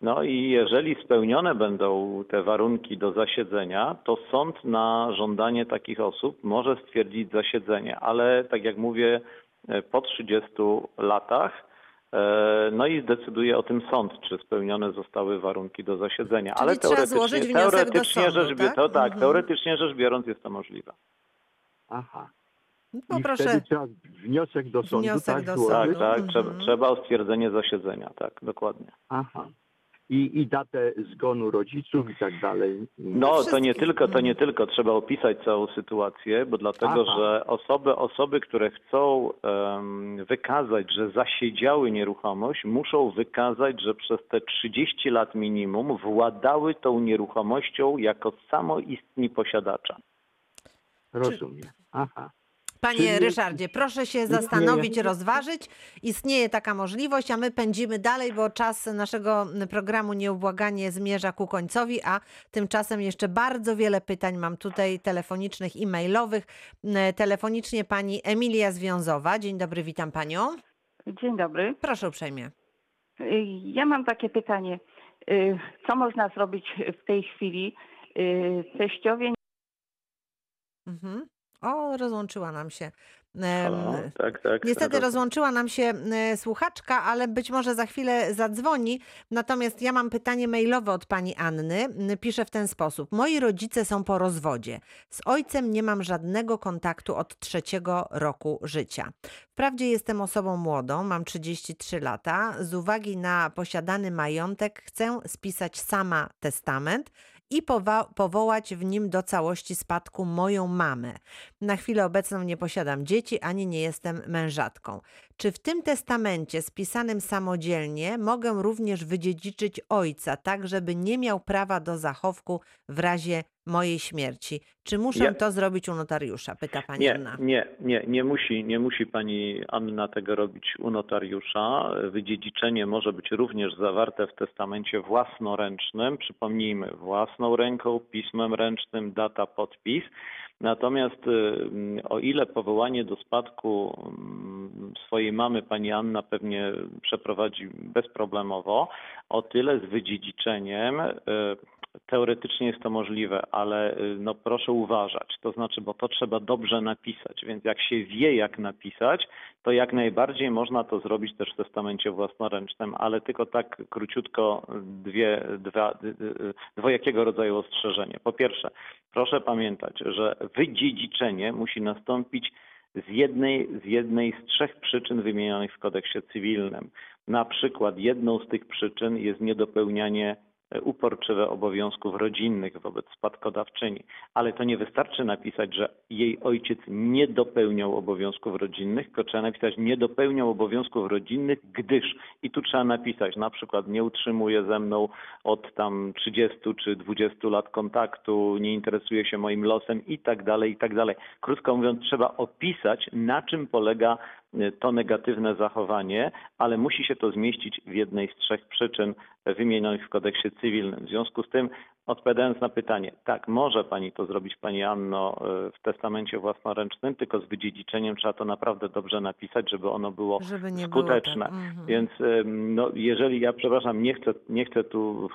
No i jeżeli spełnione będą te warunki do zasiedzenia, to sąd na żądanie takich osób może stwierdzić zasiedzenie, ale tak jak mówię, e, po 30 latach. e, No i zdecyduje o tym sąd, czy spełnione zostały warunki do zasiedzenia. Czyli ale teoretycznie, teoretycznie, sądu, rzecz, tak? to, tak, Mhm. teoretycznie rzecz biorąc jest to możliwe. Aha. No I proszę. wtedy trzeba wniosek do sądu, Wniosek tak? do? Tak, sądu. tak, Mhm. trzeba, trzeba o stwierdzenie zasiedzenia, tak, dokładnie. Aha. I, I datę zgonu rodziców i tak dalej. No, to nie tylko, to nie tylko trzeba opisać całą sytuację, bo dlatego, Aha. że osoby, osoby, które chcą em, wykazać, że zasiedziały nieruchomość, muszą wykazać, że przez te 30 lat minimum władały tą nieruchomością jako samoistni posiadacze. Rozumiem. Aha. Panie Czyli- Ryszardzie, proszę się zastanowić, rozważyć. Istnieje taka możliwość, a my pędzimy dalej, bo czas naszego programu nieubłaganie zmierza ku końcowi, a tymczasem jeszcze bardzo wiele pytań mam tutaj telefonicznych i mailowych. Telefonicznie pani Emilia Związowa. Dzień dobry, witam panią. Dzień dobry. Proszę uprzejmie. Y, Ja mam takie pytanie. Y, Co można zrobić w tej chwili? Y, Teściowie Mhm. O, rozłączyła nam się. Halo? Tak, tak. Niestety Roz- rozłączyła nam się e, słuchaczka, ale być może za chwilę zadzwoni. Natomiast ja mam pytanie mailowe od pani Anny. N- Pisze w ten sposób. Moi rodzice są po rozwodzie. Z ojcem nie mam żadnego kontaktu od trzeciego roku życia. Wprawdzie jestem osobą młodą, mam 33 lata. Z uwagi na posiadany majątek chcę spisać sama testament i powołać w nim do całości spadku moją mamę. Na chwilę obecną nie posiadam dzieci, ani nie jestem mężatką. Czy w tym testamencie spisanym samodzielnie mogę również wydziedziczyć ojca, tak żeby nie miał prawa do zachowku w razie mojej śmierci? Czy muszę Ja- to zrobić u notariusza? Pyta pani Nie, Anna. nie, nie, nie musi, nie musi pani Anna tego robić u notariusza. Wydziedziczenie może być również zawarte w testamencie własnoręcznym. Przypomnijmy, własną ręką, pismem ręcznym, data, podpis. Natomiast y, o ile powołanie do spadku mm, swojej mamy pani Anna pewnie przeprowadzi bezproblemowo, o tyle z wydziedziczeniem y, teoretycznie jest to możliwe, ale y, no proszę uważać. To znaczy, bo to trzeba dobrze napisać, więc jak się wie jak napisać, to jak najbardziej można to zrobić też w testamencie własnoręcznym, ale tylko tak króciutko dwie, dwa, y, y, dwojakiego rodzaju ostrzeżenie. Po pierwsze, proszę pamiętać, że wydziedziczenie musi nastąpić z jednej, z jednej z trzech przyczyn wymienionych w kodeksie cywilnym. Na przykład jedną z tych przyczyn jest niedopełnianie uporczywe obowiązków rodzinnych wobec spadkodawczyni. Ale to nie wystarczy napisać, że jej ojciec nie dopełniał obowiązków rodzinnych, tylko trzeba napisać nie dopełniał obowiązków rodzinnych, gdyż i tu trzeba napisać na przykład nie utrzymuje ze mną od tam 30 czy 20 lat kontaktu, nie interesuje się moim losem i tak dalej, i tak dalej. Krótko mówiąc, trzeba opisać, na czym polega to negatywne zachowanie, ale musi się to zmieścić w jednej z trzech przyczyn wymienionych w kodeksie cywilnym. W związku z tym, odpowiadając na pytanie, tak, może pani to zrobić, pani Anno, y, w testamencie własnoręcznym, tylko z wydziedziczeniem trzeba to naprawdę dobrze napisać, żeby ono było Żeby nie było skuteczne. tak. Mhm. Więc ym, no, jeżeli ja, przepraszam, nie chcę, nie chcę tu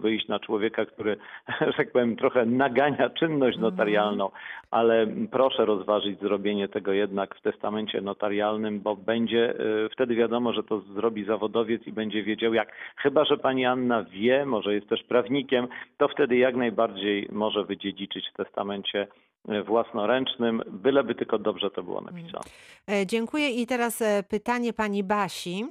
wyjść na człowieka, który, że tak powiem, trochę nagania czynność Mhm. notarialną, ale proszę rozważyć zrobienie tego jednak w testamencie notarialnym, bo będzie y, wtedy wiadomo, że to zrobi zawodowiec i będzie wiedział jak. Chyba, że pani Anna wie, może jest też prawnikiem, to wtedy jak najbardziej może wydziedziczyć w testamencie y, własnoręcznym, byleby tylko dobrze to było napisane. E, Dziękuję. I teraz e, pytanie pani Basi.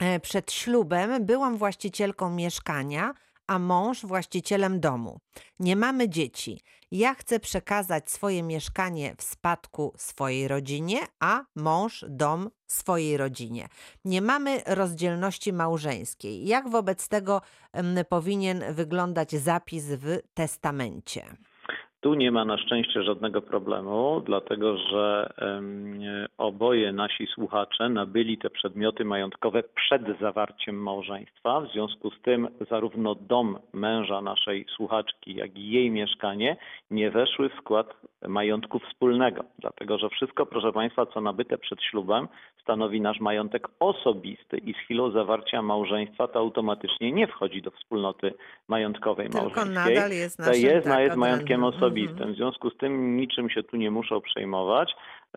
E, Przed ślubem byłam właścicielką mieszkania, a mąż właścicielem domu. Nie mamy dzieci. Ja chcę przekazać swoje mieszkanie w spadku swojej rodzinie, a mąż dom swojej rodzinie. Nie mamy rozdzielności małżeńskiej. Jak wobec tego powinien wyglądać zapis w testamencie? Tu nie ma na szczęście żadnego problemu, dlatego że oboje nasi słuchacze nabyli te przedmioty majątkowe przed zawarciem małżeństwa. W związku z tym zarówno dom męża naszej słuchaczki, jak i jej mieszkanie nie weszły w skład majątku wspólnego. Dlatego że wszystko, proszę Państwa, co nabyte przed ślubem, stanowi nasz majątek osobisty i z chwilą zawarcia małżeństwa to automatycznie nie wchodzi do wspólnoty majątkowej Tylko małżeńskiej. nadal jest To naszym, jest, tak, jest majątkiem odrębnym. Osobistym. W związku z tym niczym się tu nie muszą przejmować.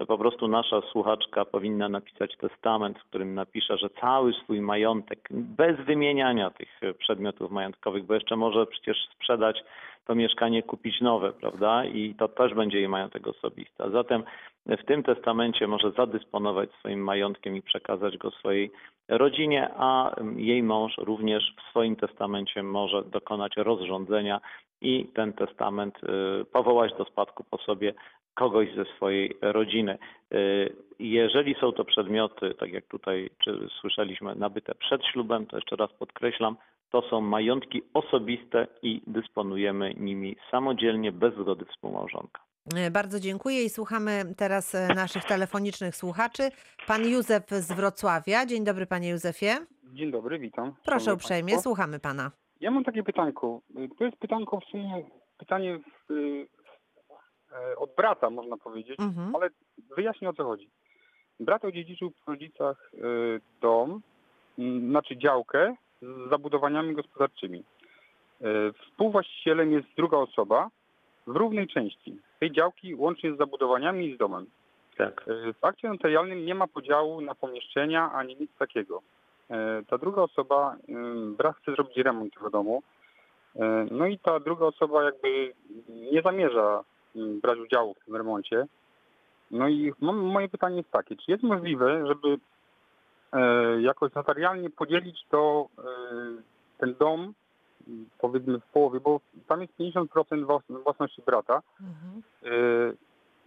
Po prostu nasza słuchaczka powinna napisać testament, w którym napisze, że cały swój majątek, bez wymieniania tych przedmiotów majątkowych, bo jeszcze może przecież sprzedać to mieszkanie, kupić nowe, prawda? I to też będzie jej majątek osobisty. A zatem w tym testamencie może zadysponować swoim majątkiem i przekazać go swojej rodzinie, a jej mąż również w swoim testamencie może dokonać rozrządzenia i ten testament y, powołać do spadku po sobie kogoś ze swojej rodziny. Y, Jeżeli są to przedmioty, tak jak tutaj czy słyszeliśmy, nabyte przed ślubem, to jeszcze raz podkreślam, to są majątki osobiste i dysponujemy nimi samodzielnie, bez zgody współmałżonka. E, Bardzo dziękuję i słuchamy teraz e, naszych telefonicznych słuchaczy. Pan Józef z Wrocławia. Dzień dobry, panie Józefie. Dzień dobry, witam. Proszę uprzejmie, państwo. słuchamy pana. Ja mam takie pytanko. To jest pytanko w sumie pytanie y, e, od brata, można powiedzieć, Mhm. ale wyjaśnię o co chodzi. Brat odziedziczył po rodzicach y, dom, znaczy działkę z zabudowaniami gospodarczymi. Y, Współwłaścicielem jest druga osoba w równej części tej działki łącznie z zabudowaniami i z domem. Tak. W akcie notarialnym nie ma podziału na pomieszczenia ani nic takiego. E, Ta druga osoba, y, brat chce zrobić remont tego domu, E, no i ta druga osoba jakby nie zamierza y, brać udziału w tym remoncie. No i moje pytanie jest takie, czy jest możliwe, żeby e, jakoś notarialnie podzielić to, ten dom, powiedzmy w połowie, bo tam jest 50% włas- własności brata, Mhm.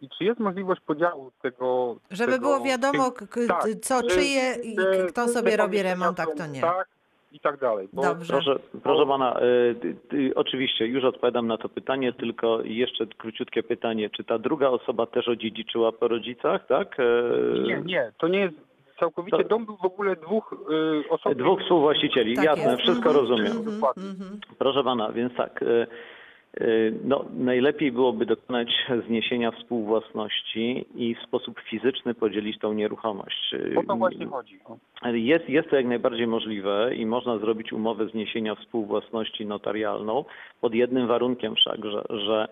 E, I czy jest możliwość podziału tego. Żeby tego, było wiadomo, tych- k- tak, co że- czyje i k- kto sobie robi remont, a kto nie. Tak, i tak dalej. Bo Dobrze. Proszę, proszę pana, y, ty- oczywiście już odpowiadam na to pytanie, tylko jeszcze króciutkie pytanie. Czy ta druga osoba też odziedziczyła po rodzicach, tak? E, Nie, nie, to nie jest całkowicie. To- Dom był w ogóle dwóch y, osób. Dwóch współwłaścicieli, Tak jasne, jest. wszystko Mhm, rozumiem. mhm, Dokładnie. mhm. Proszę pana, więc tak. E, No, najlepiej byłoby dokonać zniesienia współwłasności i w sposób fizyczny podzielić tą nieruchomość. O to właśnie chodzi. no. Jest, jest to jak najbardziej możliwe i można zrobić umowę zniesienia współwłasności notarialną pod jednym warunkiem wszak, że, że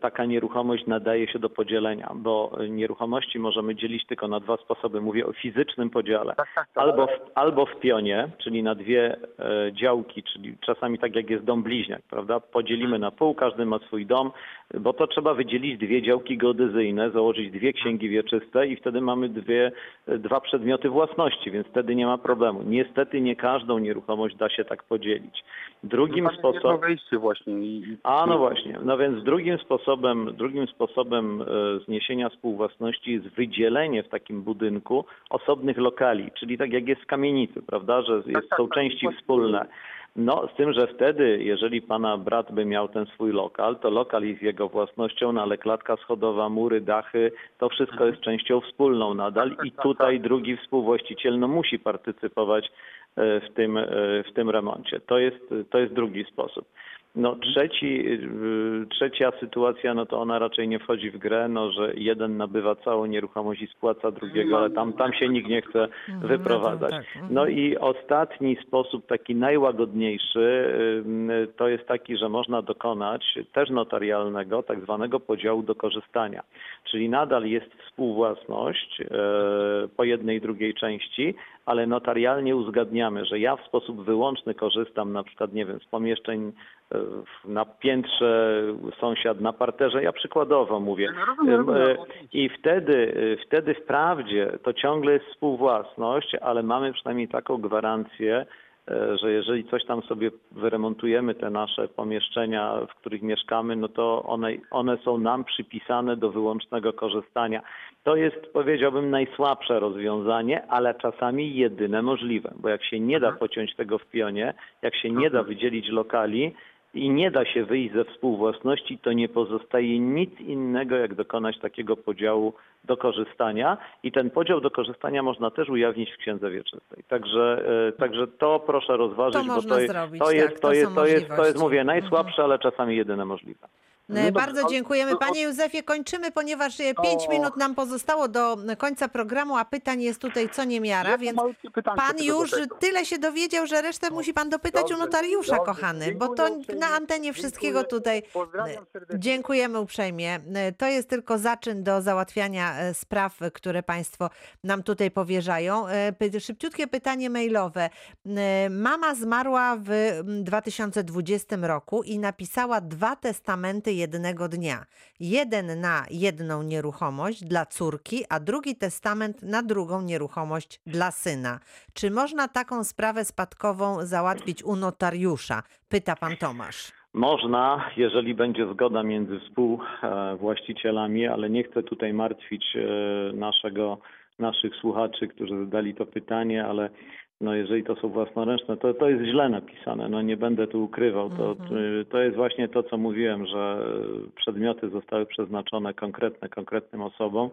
taka nieruchomość nadaje się do podzielenia, bo nieruchomości możemy dzielić tylko na dwa sposoby. Mówię o fizycznym podziale. Tak, tak, tak. Albo w, albo w pionie, czyli na dwie e, działki, czyli czasami tak jak jest dom bliźniak, prawda? Podzielimy na pół, każdy ma swój dom, bo to trzeba wydzielić dwie działki geodezyjne, założyć dwie księgi wieczyste i wtedy mamy dwie, e, dwa przedmioty własności, więc wtedy nie ma problemu. Niestety nie każdą nieruchomość da się tak podzielić. Drugim sposobem... wejście właśnie. I, i- A no właśnie. No więc drugim sposobem, drugim sposobem e, zniesienia współwłasności jest wydzielenie w takim budynku osobnych lokali, czyli tak jak jest w kamienicy, prawda, że jest, tak, są tak, części wspólne. No, z tym, że wtedy, jeżeli pana brat by miał ten swój lokal, to lokal jest jego własnością, no ale klatka schodowa, mury, dachy, to wszystko jest częścią wspólną nadal Tak, tak, i tak, tutaj tak. drugi współwłaściciel no, musi partycypować e, w tym, e, w tym remoncie. To jest, to jest drugi sposób. No trzeci, y, trzecia sytuacja, no to ona raczej nie wchodzi w grę, no że jeden nabywa całą nieruchomość i spłaca drugiego, ale tam, tam się nikt nie chce Mhm, wyprowadzać. no tak, mhm. No i ostatni sposób, taki najłagodniejszy, y, to jest taki, że można dokonać też notarialnego, tak zwanego podziału do korzystania. Czyli nadal jest współwłasność e, po jednej i drugiej części, ale notarialnie uzgadniamy, że ja w sposób wyłączny korzystam na przykład, nie wiem, z pomieszczeń e, na piętrze, sąsiad na parterze, ja przykładowo mówię. No, e, I wtedy, e, wtedy wprawdzie to ciągle jest współwłasność, ale mamy przynajmniej taką gwarancję, że jeżeli coś tam sobie wyremontujemy, te nasze pomieszczenia, w których mieszkamy, no to one, one są nam przypisane do wyłącznego korzystania. To jest, powiedziałbym, najsłabsze rozwiązanie, ale czasami jedyne możliwe, bo jak się nie da pociąć tego w pionie, jak się nie da wydzielić lokali, i nie da się wyjść ze współwłasności, to nie pozostaje nic innego, jak dokonać takiego podziału do korzystania i ten podział do korzystania można też ujawnić w księdze wieczystej. Także, e, także to proszę rozważyć, To bo to, jest- zrobić, to tak, jest, to to jest, to jest, to jest, możliwości. mówię, najsłabsze, ale czasami jedyne możliwe. E, dobrze, Bardzo ale- dziękujemy. Panie Józefie, kończymy, ponieważ e, pięć O. minut nam pozostało do końca programu, a pytań jest tutaj co niemiara, Jedno więc pan już tyle się dowiedział, że resztę musi pan dopytać u Dobrze, notariusza, dobrze. kochany, bo to uprzejmie. na antenie wszystkiego Dziękuję. tutaj serdecznie. Dziękujemy uprzejmie. E, To jest tylko zaczyn do załatwiania e, spraw, e, które Państwo nam tutaj powierzają. E, Szybciutkie pytanie mailowe. E, Mama zmarła w mm, 2020 roku i napisała dwa testamenty jednego dnia. Jeden na jedną nieruchomość dla córki, a drugi testament na drugą nieruchomość dla syna. Czy można taką sprawę spadkową załatwić u notariusza? Pyta pan Tomasz. Można, jeżeli będzie zgoda między współwłaścicielami, ale nie chcę tutaj martwić e, naszego, naszych słuchaczy, którzy zadali to pytanie, ale no jeżeli to są własnoręczne, to, to jest źle napisane, no nie będę tu ukrywał. To, Mhm. to jest właśnie to, co mówiłem, że przedmioty zostały przeznaczone konkretne, konkretnym osobom.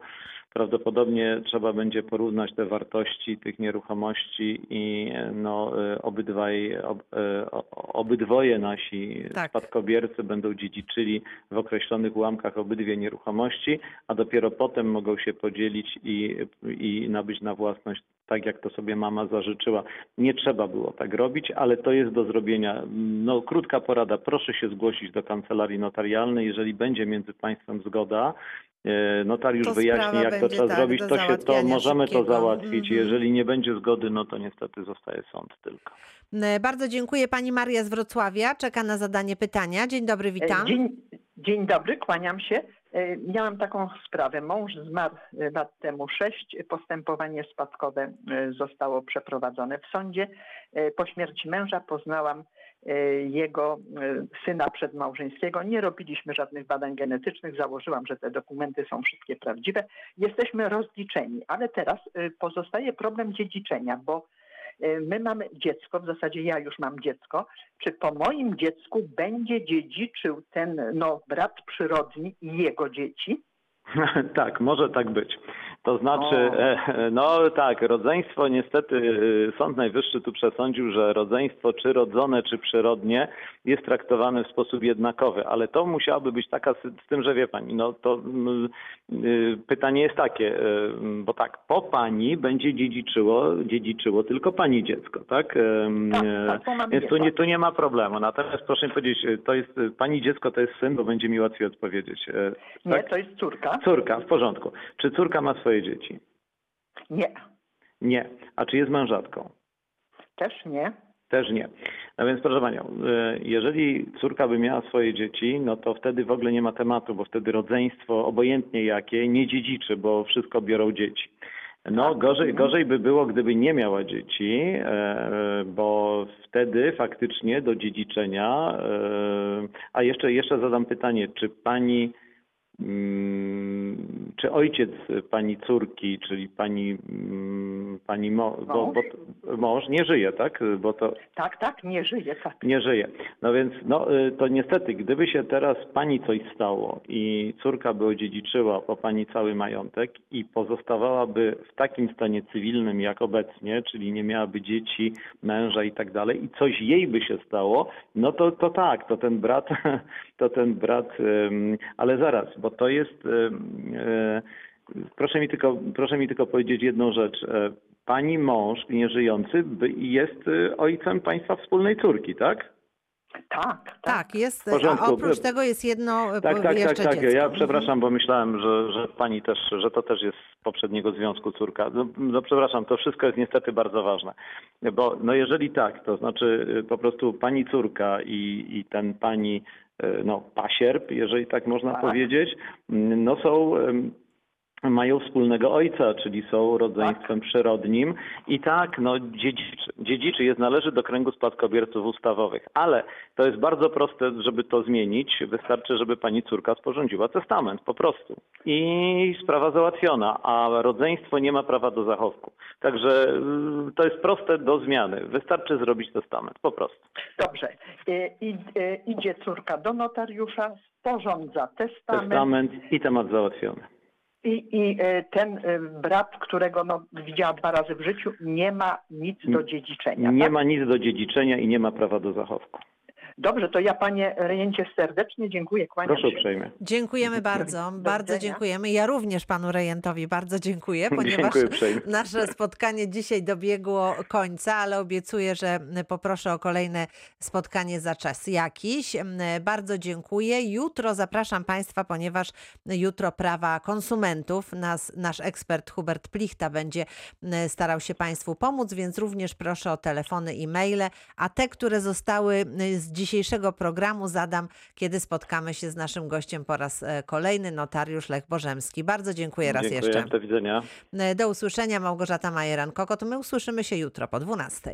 Prawdopodobnie trzeba będzie porównać te wartości tych nieruchomości i no, e, obydwaj, ob, o- obydwoje nasi Tak. spadkobiercy będą dziedziczyli w określonych ułamkach obydwie nieruchomości, a dopiero potem mogą się podzielić i, i nabyć na własność tak, jak to sobie mama zażyczyła. Nie trzeba było tak robić, ale to jest do zrobienia. No, krótka porada, proszę się zgłosić do kancelarii notarialnej. Jeżeli będzie między państwem zgoda, notariusz To wyjaśni, sprawa jak to będzie, trzeba tak, zrobić, do to, się, to załatwiania możemy to szybkiego. załatwić. Mhm. Jeżeli nie będzie zgody, no to niestety zostaje sąd tylko. E, Bardzo dziękuję. Pani Maria z Wrocławia czeka na zadanie pytania. Dzień dobry, witam. E, Dzień, dzień dobry, kłaniam się. E, Miałam taką sprawę. Mąż zmarł e, lat temu sześć. Postępowanie spadkowe e, zostało przeprowadzone w sądzie. E, Po śmierci męża poznałam e, jego e, syna przedmałżeńskiego. Nie robiliśmy żadnych badań genetycznych. Założyłam, że te dokumenty są wszystkie prawdziwe. Jesteśmy rozliczeni, ale teraz e, pozostaje problem dziedziczenia, bo e, my mamy dziecko, w zasadzie ja już mam dziecko, czy po moim dziecku będzie dziedziczył ten no, brat przyrodni i jego dzieci? tak, może tak być. To znaczy, O. e, no tak, rodzeństwo niestety e, Sąd Najwyższy tu przesądził, że rodzeństwo czy rodzone, czy przyrodnie jest traktowane w sposób jednakowy, ale to musiałaby być taka, z tym, że wie pani, no to mm, y, pytanie jest takie, y, bo tak, po pani będzie dziedziczyło, dziedziczyło tylko pani dziecko, tak? Tak, tak, mam Więc tu nie, tu nie ma problemu. Natomiast proszę mi powiedzieć, y, to jest y, pani dziecko to jest syn, bo będzie mi łatwiej odpowiedzieć. E, Nie, tak? to jest córka. Córka, w porządku. Czy córka ma swoje dzieci? Nie, Nie. A czy jest mężatką? też nie. Też nie. No więc proszę Panią, y, jeżeli córka by miała swoje dzieci, no to wtedy w ogóle nie ma tematu, bo wtedy rodzeństwo, obojętnie jakie, nie dziedziczy, bo wszystko biorą dzieci. No Tak. gorzej, gorzej by było, gdyby nie miała dzieci, e, bo wtedy faktycznie do dziedziczenia, e, a jeszcze, jeszcze zadam pytanie, czy Pani Czy ojciec pani córki, czyli pani, mm, pani mo, bo, bo, mąż nie żyje, tak? Bo to Tak, tak, nie żyje, tak. nie żyje. No więc no, y, to niestety, gdyby się teraz pani coś stało i córka by odziedziczyła po pani cały majątek i pozostawałaby w takim stanie cywilnym jak obecnie, czyli nie miałaby dzieci, męża i tak dalej i coś jej by się stało, no to, to tak, to ten brat, to ten brat, ale zaraz, bo to jest, ym, y, proszę mi tylko, proszę mi tylko powiedzieć jedną rzecz. E, Pani mąż nieżyjący jest ojcem państwa wspólnej córki, tak? Tak, tak. Tak, jest. A oprócz tego jest jedno e, Tak, tak, tak, jeszcze tak. dziecko. Ja Mhm. przepraszam, bo myślałem, że, że pani też, że to też jest z poprzedniego związku córka. No, no przepraszam, to wszystko jest niestety bardzo ważne. Bo no jeżeli tak, to znaczy y, po prostu pani córka i, i ten pani no, pasierb, jeżeli tak można Tak. powiedzieć, no są mają wspólnego ojca, czyli są rodzeństwem przyrodnim i tak, no dziedziczy, dziedziczy jest, należy do kręgu spadkobierców ustawowych, ale to jest bardzo proste, żeby to zmienić, wystarczy, żeby pani córka sporządziła testament, po prostu. I sprawa załatwiona, a rodzeństwo nie ma prawa do zachowku. Także y, to jest proste do zmiany, wystarczy zrobić testament, po prostu. Dobrze. E, I, e, idzie córka do notariusza, sporządza testament. Testament i temat załatwiony. I, I e, ten e, brat, którego no, widziała dwa razy w życiu, nie ma nic do dziedziczenia. Nie tak? ma nic do dziedziczenia i nie ma prawa do zachowku. Dobrze, to ja panie Rejencie serdecznie dziękuję. Kłaniam Proszę uprzejmie. Dziękujemy bardzo, bardzo widzenia. dziękujemy. Ja również panu Rejentowi bardzo dziękuję, ponieważ Dziękuję nasze spotkanie dzisiaj dobiegło końca, ale obiecuję, że poproszę o kolejne spotkanie za czas jakiś. Bardzo dziękuję. Jutro zapraszam państwa, ponieważ jutro prawa konsumentów, nas, nasz ekspert Hubert Plichta będzie starał się państwu pomóc, więc również proszę o telefony i maile, a te, które zostały z dzisiejszego programu zadam, kiedy spotkamy się z naszym gościem po raz e, kolejny, notariusz Lech Bożemski. Bardzo dziękuję raz Dziękuję, jeszcze. do widzenia. E, Do usłyszenia, Małgorzata Majeran-Kokot. My usłyszymy się jutro po 12.